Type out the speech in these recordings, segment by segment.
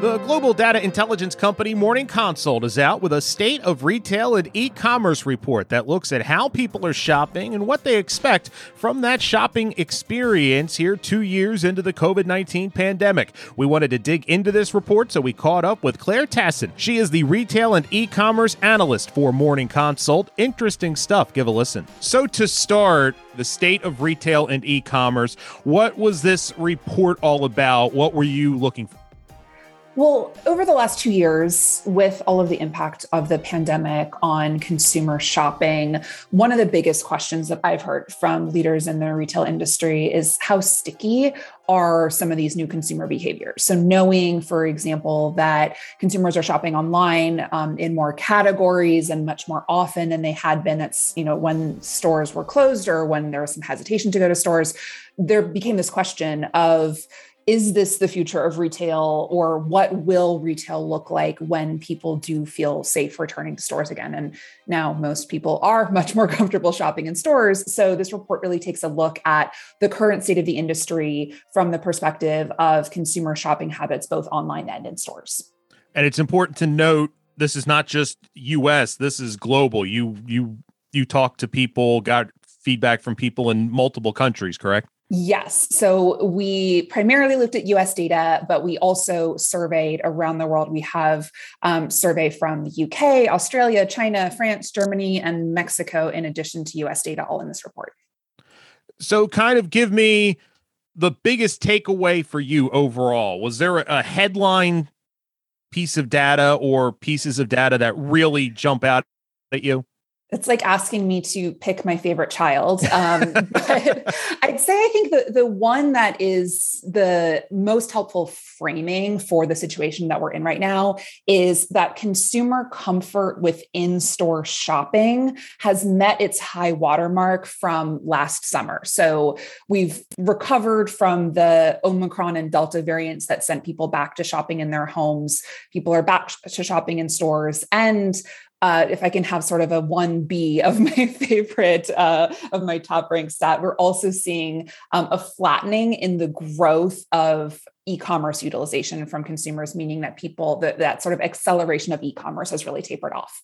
The global data intelligence company Morning Consult is out with a state of retail and e commerce report that looks at how people are shopping and what they expect from that shopping experience here two years into the COVID 19 pandemic. We wanted to dig into this report, so we caught up with Claire Tassin. She is the retail and e commerce analyst for Morning Consult. Interesting stuff. Give a listen. So, to start, the state of retail and e commerce, what was this report all about? What were you looking for? Well, over the last two years, with all of the impact of the pandemic on consumer shopping, one of the biggest questions that I've heard from leaders in the retail industry is how sticky are some of these new consumer behaviors? So, knowing, for example, that consumers are shopping online um, in more categories and much more often than they had been. That's you know when stores were closed or when there was some hesitation to go to stores. There became this question of is this the future of retail or what will retail look like when people do feel safe returning to stores again? And now most people are much more comfortable shopping in stores. So this report really takes a look at the current state of the industry from the perspective of consumer shopping habits both online and in stores. And it's important to note this is not just us this is global. You you you talk to people got feedback from people in multiple countries correct Yes. So we primarily looked at US data, but we also surveyed around the world. We have um, survey from the UK, Australia, China, France, Germany, and Mexico, in addition to US data, all in this report. So, kind of give me the biggest takeaway for you overall. Was there a headline piece of data or pieces of data that really jump out at you? It's like asking me to pick my favorite child. Um, but I'd say I think the the one that is the most helpful framing for the situation that we're in right now is that consumer comfort with in-store shopping has met its high watermark from last summer. So we've recovered from the Omicron and Delta variants that sent people back to shopping in their homes. People are back to shopping in stores. And uh, if I can have sort of a 1B of my favorite, uh, of my top ranked stat, we're also seeing um, a flattening in the growth of e-commerce utilization from consumers, meaning that people, that, that sort of acceleration of e-commerce has really tapered off.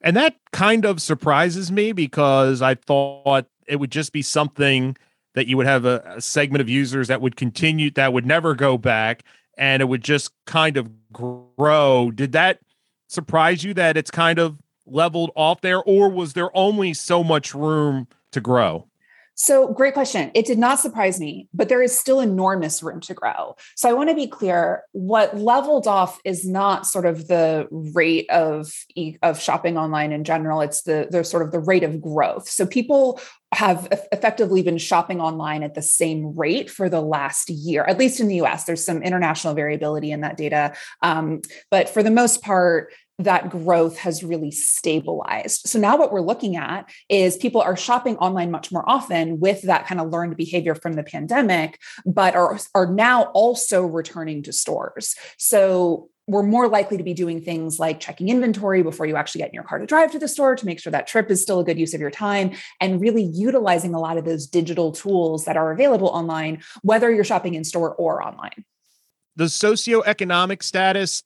And that kind of surprises me because I thought it would just be something that you would have a, a segment of users that would continue, that would never go back and it would just kind of grow. Did that surprise you that it's kind of leveled off there, or was there only so much room to grow? So, great question. It did not surprise me, but there is still enormous room to grow. So, I want to be clear what leveled off is not sort of the rate of of shopping online in general, it's the the sort of the rate of growth. So, people have effectively been shopping online at the same rate for the last year, at least in the US. There's some international variability in that data. Um, but for the most part, that growth has really stabilized. So now what we're looking at is people are shopping online much more often with that kind of learned behavior from the pandemic, but are, are now also returning to stores. So we're more likely to be doing things like checking inventory before you actually get in your car to drive to the store to make sure that trip is still a good use of your time and really utilizing a lot of those digital tools that are available online, whether you're shopping in store or online. The socioeconomic status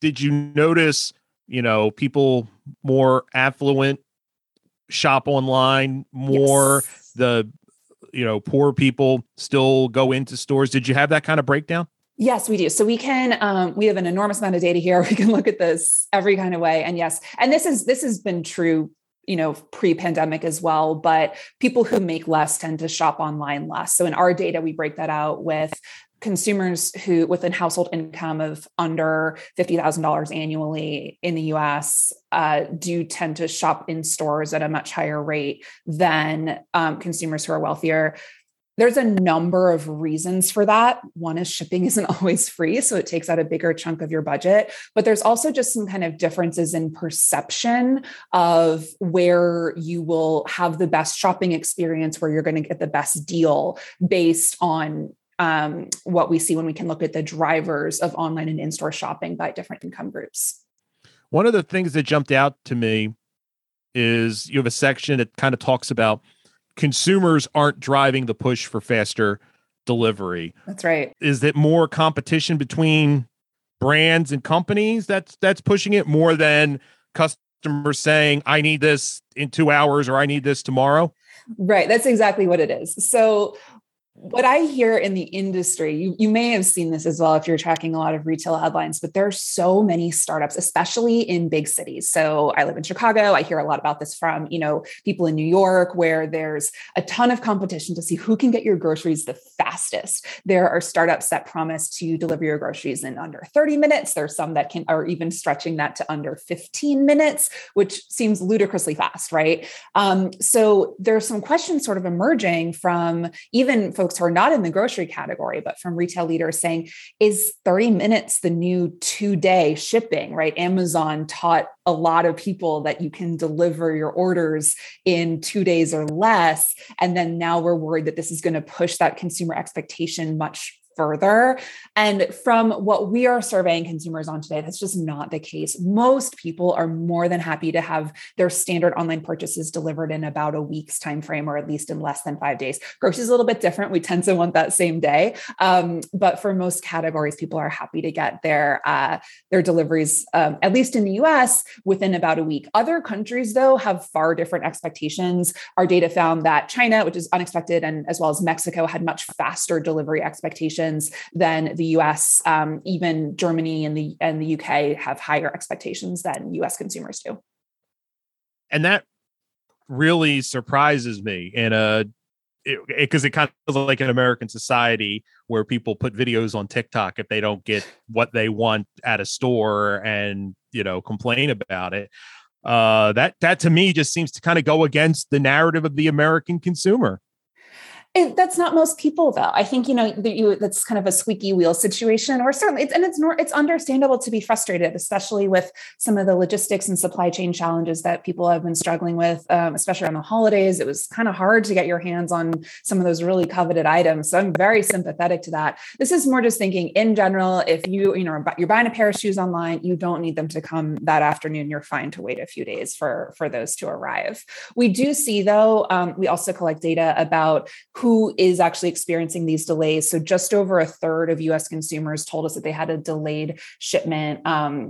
did you notice, you know, people more affluent shop online more, yes. the you know, poor people still go into stores? Did you have that kind of breakdown? Yes, we do. So we can um, we have an enormous amount of data here. We can look at this every kind of way. And yes, and this is this has been true you know pre-pandemic as well but people who make less tend to shop online less so in our data we break that out with consumers who with a household income of under $50,000 annually in the US uh, do tend to shop in stores at a much higher rate than um, consumers who are wealthier. There's a number of reasons for that. One is shipping isn't always free, so it takes out a bigger chunk of your budget. But there's also just some kind of differences in perception of where you will have the best shopping experience, where you're going to get the best deal based on um, what we see when we can look at the drivers of online and in store shopping by different income groups. One of the things that jumped out to me is you have a section that kind of talks about consumers aren't driving the push for faster delivery. That's right. Is it more competition between brands and companies that's that's pushing it more than customers saying I need this in 2 hours or I need this tomorrow? Right, that's exactly what it is. So what I hear in the industry, you, you may have seen this as well if you're tracking a lot of retail headlines, but there are so many startups, especially in big cities. So I live in Chicago. I hear a lot about this from, you know, people in New York, where there's a ton of competition to see who can get your groceries the fastest. There are startups that promise to deliver your groceries in under 30 minutes. There's some that can are even stretching that to under 15 minutes, which seems ludicrously fast, right? Um, so there's some questions sort of emerging from even folks folks who are not in the grocery category, but from retail leaders saying, is 30 minutes the new two day shipping, right? Amazon taught a lot of people that you can deliver your orders in two days or less. And then now we're worried that this is going to push that consumer expectation much further. And from what we are surveying consumers on today, that's just not the case. Most people are more than happy to have their standard online purchases delivered in about a week's time frame, or at least in less than five days. Grocery is a little bit different. We tend to want that same day, um, but for most categories, people are happy to get their uh, their deliveries, um, at least in the U.S., within about a week. Other countries, though, have far different expectations. Our data found that China, which is unexpected, and as well as Mexico, had much faster delivery expectations than the US. Um, even Germany and the and the UK have higher expectations than US consumers do. And that really surprises me in a because it, it, it, kind of like an American society where people put videos on TikTok if they don't get what they want at a store and you know complain about it. Uh, that that to me just seems to kind of go against the narrative of the American consumer. It, that's not most people, though. I think you know that you, that's kind of a squeaky wheel situation, or certainly, it's, and it's nor, it's understandable to be frustrated, especially with some of the logistics and supply chain challenges that people have been struggling with, um, especially on the holidays. It was kind of hard to get your hands on some of those really coveted items. So I'm very sympathetic to that. This is more just thinking in general. If you you know you're buying a pair of shoes online, you don't need them to come that afternoon. You're fine to wait a few days for for those to arrive. We do see though. Um, we also collect data about who is actually experiencing these delays. So, just over a third of US consumers told us that they had a delayed shipment. Um,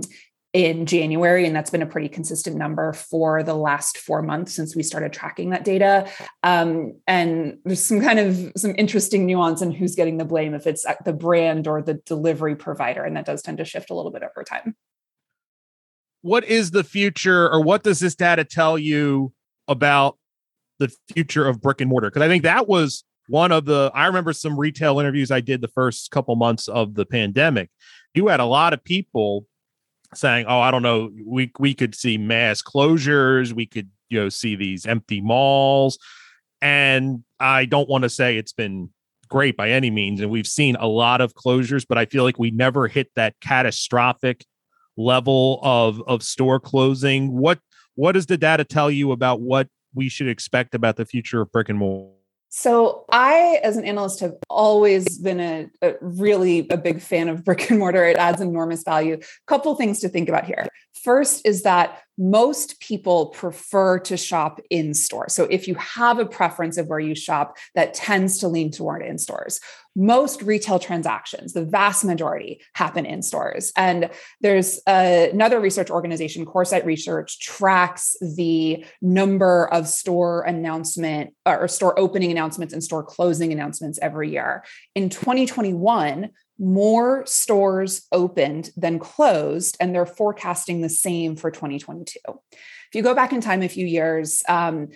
in January, and that's been a pretty consistent number for the last four months since we started tracking that data. Um, and there's some kind of some interesting nuance in who's getting the blame if it's the brand or the delivery provider, and that does tend to shift a little bit over time. What is the future, or what does this data tell you about the future of brick and mortar because i think that was one of the i remember some retail interviews i did the first couple months of the pandemic. You had a lot of people saying oh i don't know we we could see mass closures we could you know see these empty malls. And i don't want to say it's been great by any means and we've seen a lot of closures but i feel like we never hit that catastrophic level of of store closing. What what does the data tell you about what we should expect about the future of brick and mortar? So I, as an analyst, have always been a, a, really a big fan of brick and mortar. It adds enormous value. Couple things to think about here. First is that most people prefer to shop in store. So if you have a preference of where you shop, that tends to lean toward in stores. Most retail transactions, the vast majority, happen in stores. And there's uh, another research organization, Coresight Research, tracks the number of store announcement or store opening announcements and store closing announcements every year. In 2021, more stores opened than closed, and they're forecasting the same for 2022. If you go back in time a few years, um,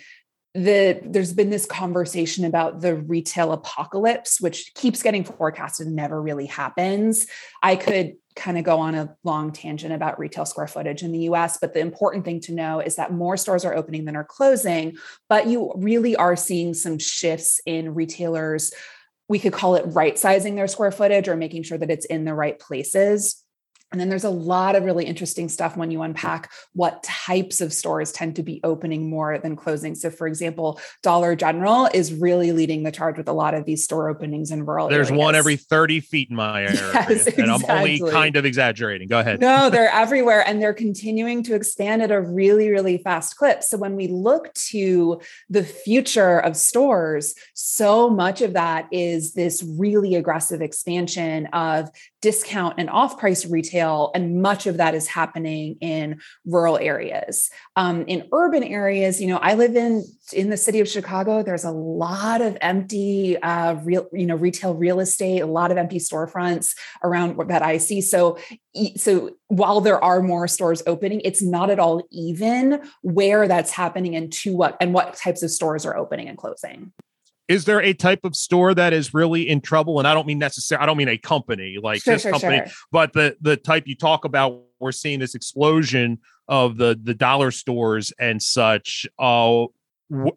the, there's been this conversation about the retail apocalypse, which keeps getting forecasted and never really happens. I could kind of go on a long tangent about retail square footage in the US, but the important thing to know is that more stores are opening than are closing, but you really are seeing some shifts in retailers. We could call it right sizing their square footage or making sure that it's in the right places. And then there's a lot of really interesting stuff when you unpack what types of stores tend to be opening more than closing. So, for example, Dollar General is really leading the charge with a lot of these store openings in rural There's areas. one every 30 feet in my area. Yes, And I'm only kind of exaggerating. Go ahead. No, they're everywhere and they're continuing to expand at a really, really fast clip. So when we look to the future of stores, so much of that is this really aggressive expansion of discount and off price retail. And much of that is happening in rural areas. Um, in urban areas, you know, I live in in the city of Chicago. There's a lot of empty uh, real, you know, retail real estate, a lot of empty storefronts around that I see. So so while there are more stores opening it's not at all even where that's happening and to what and what types of stores are opening and closing Is there a type of store that is really in trouble? And I don't mean necessarily, I don't mean a company like sure this sure company, sure but the the type you talk about, we're seeing this explosion of the the dollar stores and such. Uh, wh-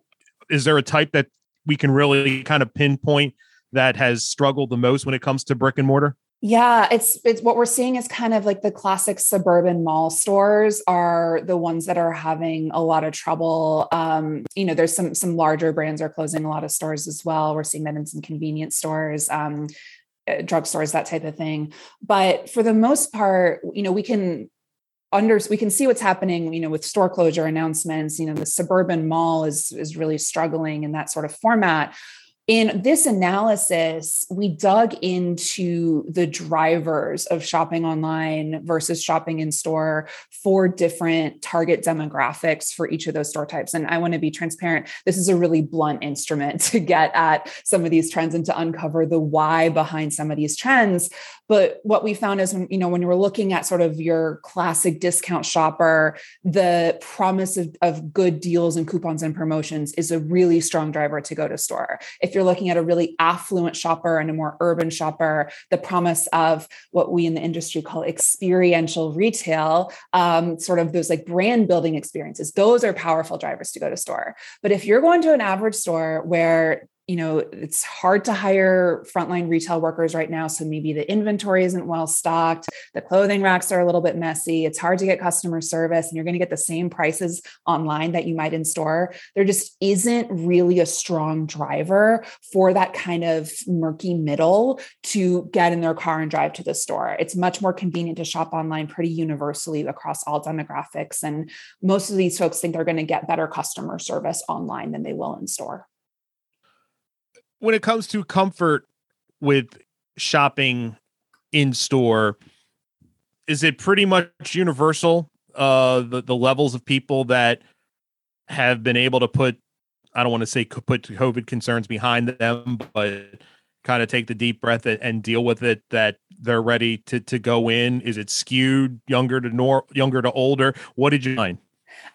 is there a type that we can really kind of pinpoint that has struggled the most when it comes to brick and mortar? Yeah, it's it's what we're seeing is kind of like the classic suburban mall stores are the ones that are having a lot of trouble. Um, you know, there's some some larger brands are closing a lot of stores as well. We're seeing that in some convenience stores, um, uh, drugstores, that type of thing. But for the most part, you know, we can under we can see what's happening you know with store closure announcements you know the suburban mall is is really struggling in that sort of format in this analysis, we dug into the drivers of shopping online versus shopping in store for different target demographics for each of those store types. And I want to be transparent. This is a really blunt instrument to get at some of these trends and to uncover the why behind some of these trends. But what we found is when, you know, when we're looking at sort of your classic discount shopper, the promise of, of good deals and coupons and promotions is a really strong driver to go to store. If you're looking at a really affluent shopper and a more urban shopper, the promise of what we in the industry call experiential retail, um, sort of those like brand building experiences, those are powerful drivers to go to store. But if you're going to an average store where you know it's hard to hire frontline retail workers right now so maybe the inventory isn't well stocked the clothing racks are a little bit messy it's hard to get customer service and you're going to get the same prices online that you might in store. There just isn't really a strong driver for that kind of murky middle to get in their car and drive to the store. It's much more convenient to shop online pretty universally across all demographics and most of these folks think they're going to get better customer service online than they will in store when it comes to comfort with shopping in store, is it pretty much universal? Uh, the the levels of people that have been able to put, I don't want to say put COVID concerns behind them, but kind of take the deep breath and, deal with it. That they're ready to to go in. Is it skewed younger to nor younger to older? What did you find?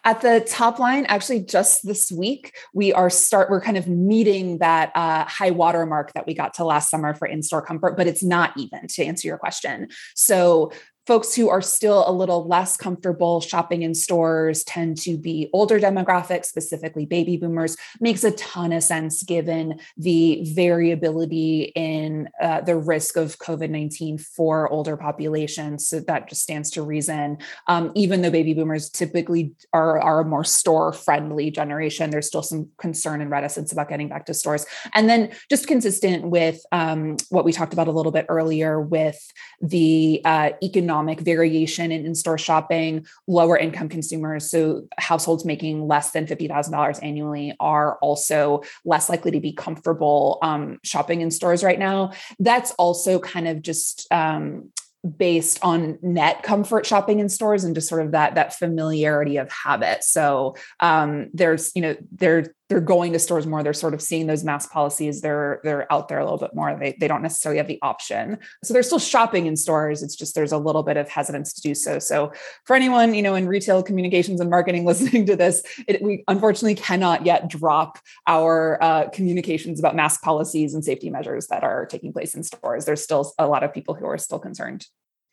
At the top line, actually, just this week, we are start. We're kind of meeting that uh, high water mark that we got to last summer for in-store comfort, but it's not even. To answer your question, so folks who are still a little less comfortable shopping in stores tend to be older demographics, specifically baby boomers. Makes a ton of sense given the variability in uh, the risk of COVID 19 for older populations. So that just stands to reason. Um, even though baby boomers typically are, are a more store friendly generation, there's still some concern and reticence about getting back to stores. And then just consistent with um, what we talked about a little bit earlier with the uh, economic variation in in-store shopping, lower income consumers, so households making less than $50,000 annually are also less likely to be comfortable um, shopping in stores right now. That's also kind of just um, based on net comfort shopping in stores and just sort of that that familiarity of habit so um there's you know they're they're going to stores more they're sort of seeing those mask policies they're they're out there a little bit more they, they don't necessarily have the option. So they're still shopping in stores it's just there's a little bit of hesitance to do so. So for anyone you know in retail communications and marketing listening to this it, we unfortunately cannot yet drop our uh, communications about mask policies and safety measures that are taking place in stores. There's still a lot of people who are still concerned.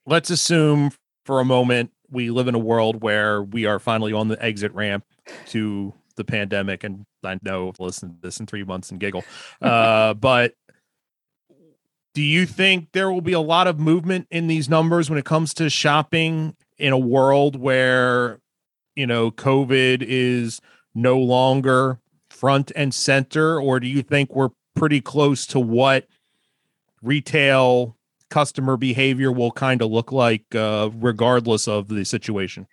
Let's assume for a moment we live in a world where we are finally on the exit ramp to the pandemic and i know listen to this in three months and giggle uh, but do you think there will be a lot of movement in these numbers when it comes to shopping in a world where you know covid is no longer front and center? Or do you think we're pretty close to what retail customer behavior will kind of look like uh, regardless of the situation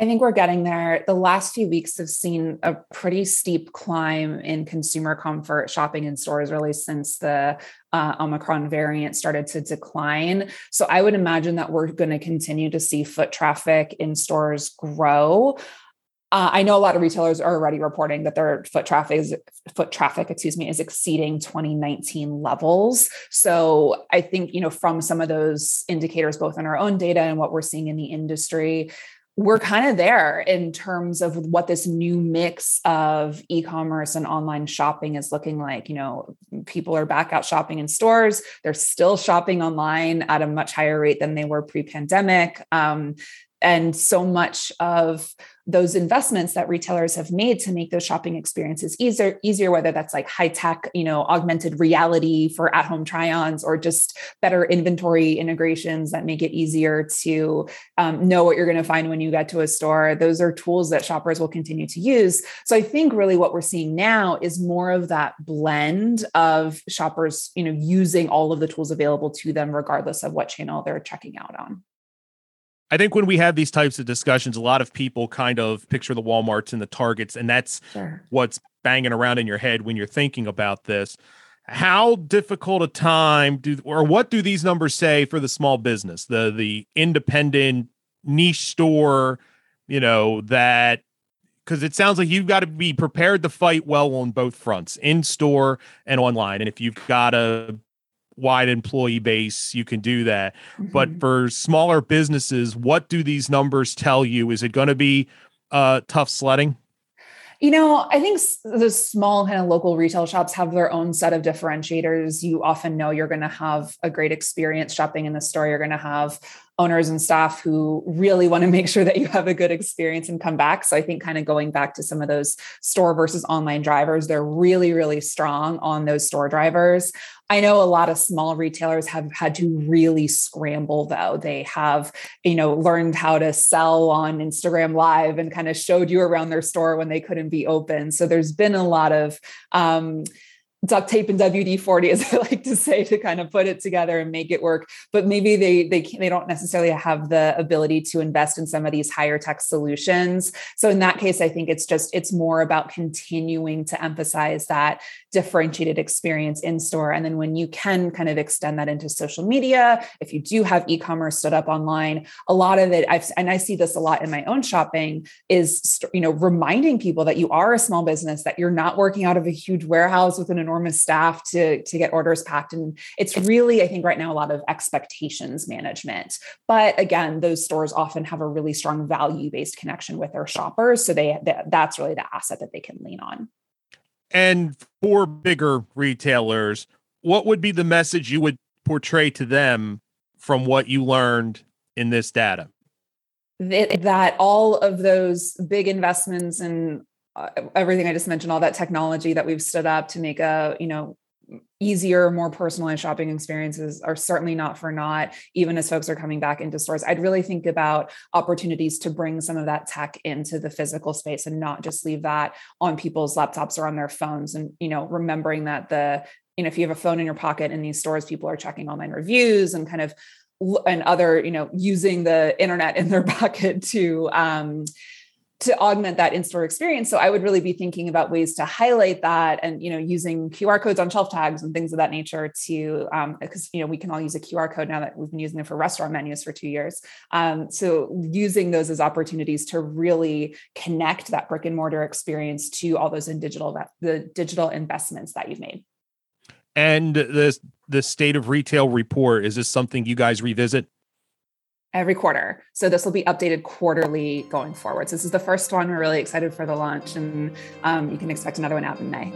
I think we're getting there. The last few weeks have seen a pretty steep climb in consumer comfort shopping in stores, really, since the uh, Omicron variant started to decline. So I would imagine that we're going to continue to see foot traffic in stores grow. Uh, I know a lot of retailers are already reporting that their foot traffic is foot traffic, excuse me, is exceeding 2019 levels. So I think you know from some of those indicators, both in our own data and what we're seeing in the industry, we're kind of there in terms of what this new mix of e-commerce and online shopping is looking like. You know people are back out shopping in stores. They're still shopping online at a much higher rate than they were pre-pandemic. Um, and so much of those investments that retailers have made to make those shopping experiences easier easier whether that's like high tech you know augmented reality for at home try-ons or just better inventory integrations that make it easier to um, know what you're going to find when you get to a store. Those are tools that shoppers will continue to use. So i think really what we're seeing now is more of that blend of shoppers you know using all of the tools available to them regardless of what channel they're checking out on I think when we have these types of discussions, a lot of people kind of picture the Walmarts and the Targets, and that's sure. what's banging around in your head when you're thinking about this. How difficult a time do or what do these numbers say for the small business, the the independent niche store, you know, that because it sounds like you've got to be prepared to fight well on both fronts, in store and online. And if you've got a wide employee base, you can do that. Mm-hmm. But for smaller businesses, what do these numbers tell you? Is it going to be uh, tough sledding? You know, I think the small kind of local retail shops have their own set of differentiators. You often know you're going to have a great experience shopping in the store. You're going to have owners and staff who really want to make sure that you have a good experience and come back. So I think kind of going back to some of those store versus online drivers, they're really, really strong on those store drivers. I know a lot of small retailers have had to really scramble though. They have, you know, learned how to sell on Instagram live and kind of showed you around their store when they couldn't be open. So there's been a lot of um, duct tape and WD-40 as I like to say to kind of put it together and make it work. But maybe they they they don't necessarily have the ability to invest in some of these higher tech solutions. So in that case I think it's just it's more about continuing to emphasize that differentiated experience in store. And then when you can kind of extend that into social media if you do have e-commerce stood up online a lot of it I've and I see this a lot in my own shopping is you know reminding people that you are a small business that you're not working out of a huge warehouse with an enormous staff to to get orders packed. And it's really i think right now a lot of expectations management. But again those stores often have a really strong value based connection with their shoppers. So they that's really the asset that they can lean on. And for bigger retailers what would be the message you would portray to them from what you learned in this data? That all of those big investments and uh, everything I just mentioned, all that technology that we've stood up to make a, you know, easier, more personalized shopping experiences are certainly not for naught, even as folks are coming back into stores. I'd really think about opportunities to bring some of that tech into the physical space and not just leave that on people's laptops or on their phones. And, you know, remembering that the, you know, if you have a phone in your pocket in these stores, people are checking online reviews and kind of and other, you know, using the internet in their pocket to um, to augment that in-store experience. So i would really be thinking about ways to highlight that and you know using qr codes on shelf tags and things of that nature to um, because you know we can all use a qr code now that we've been using them for restaurant menus for two years. Um, so using those as opportunities to really connect that brick and mortar experience to all those in digital the digital investments that you've made. And the the state of retail report is this something you guys revisit every quarter. So this will be updated quarterly going forward. So this is the first one. We're really excited for the launch, and um, you can expect another one out in May.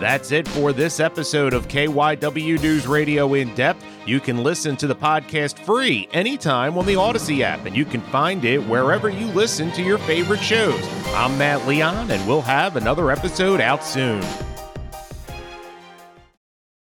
That's it for this episode of KYW News Radio in depth. You can listen to the podcast free anytime on the Audacy app, and you can find it wherever you listen to your favorite shows. I'm Matt Leon, and we'll have another episode out soon.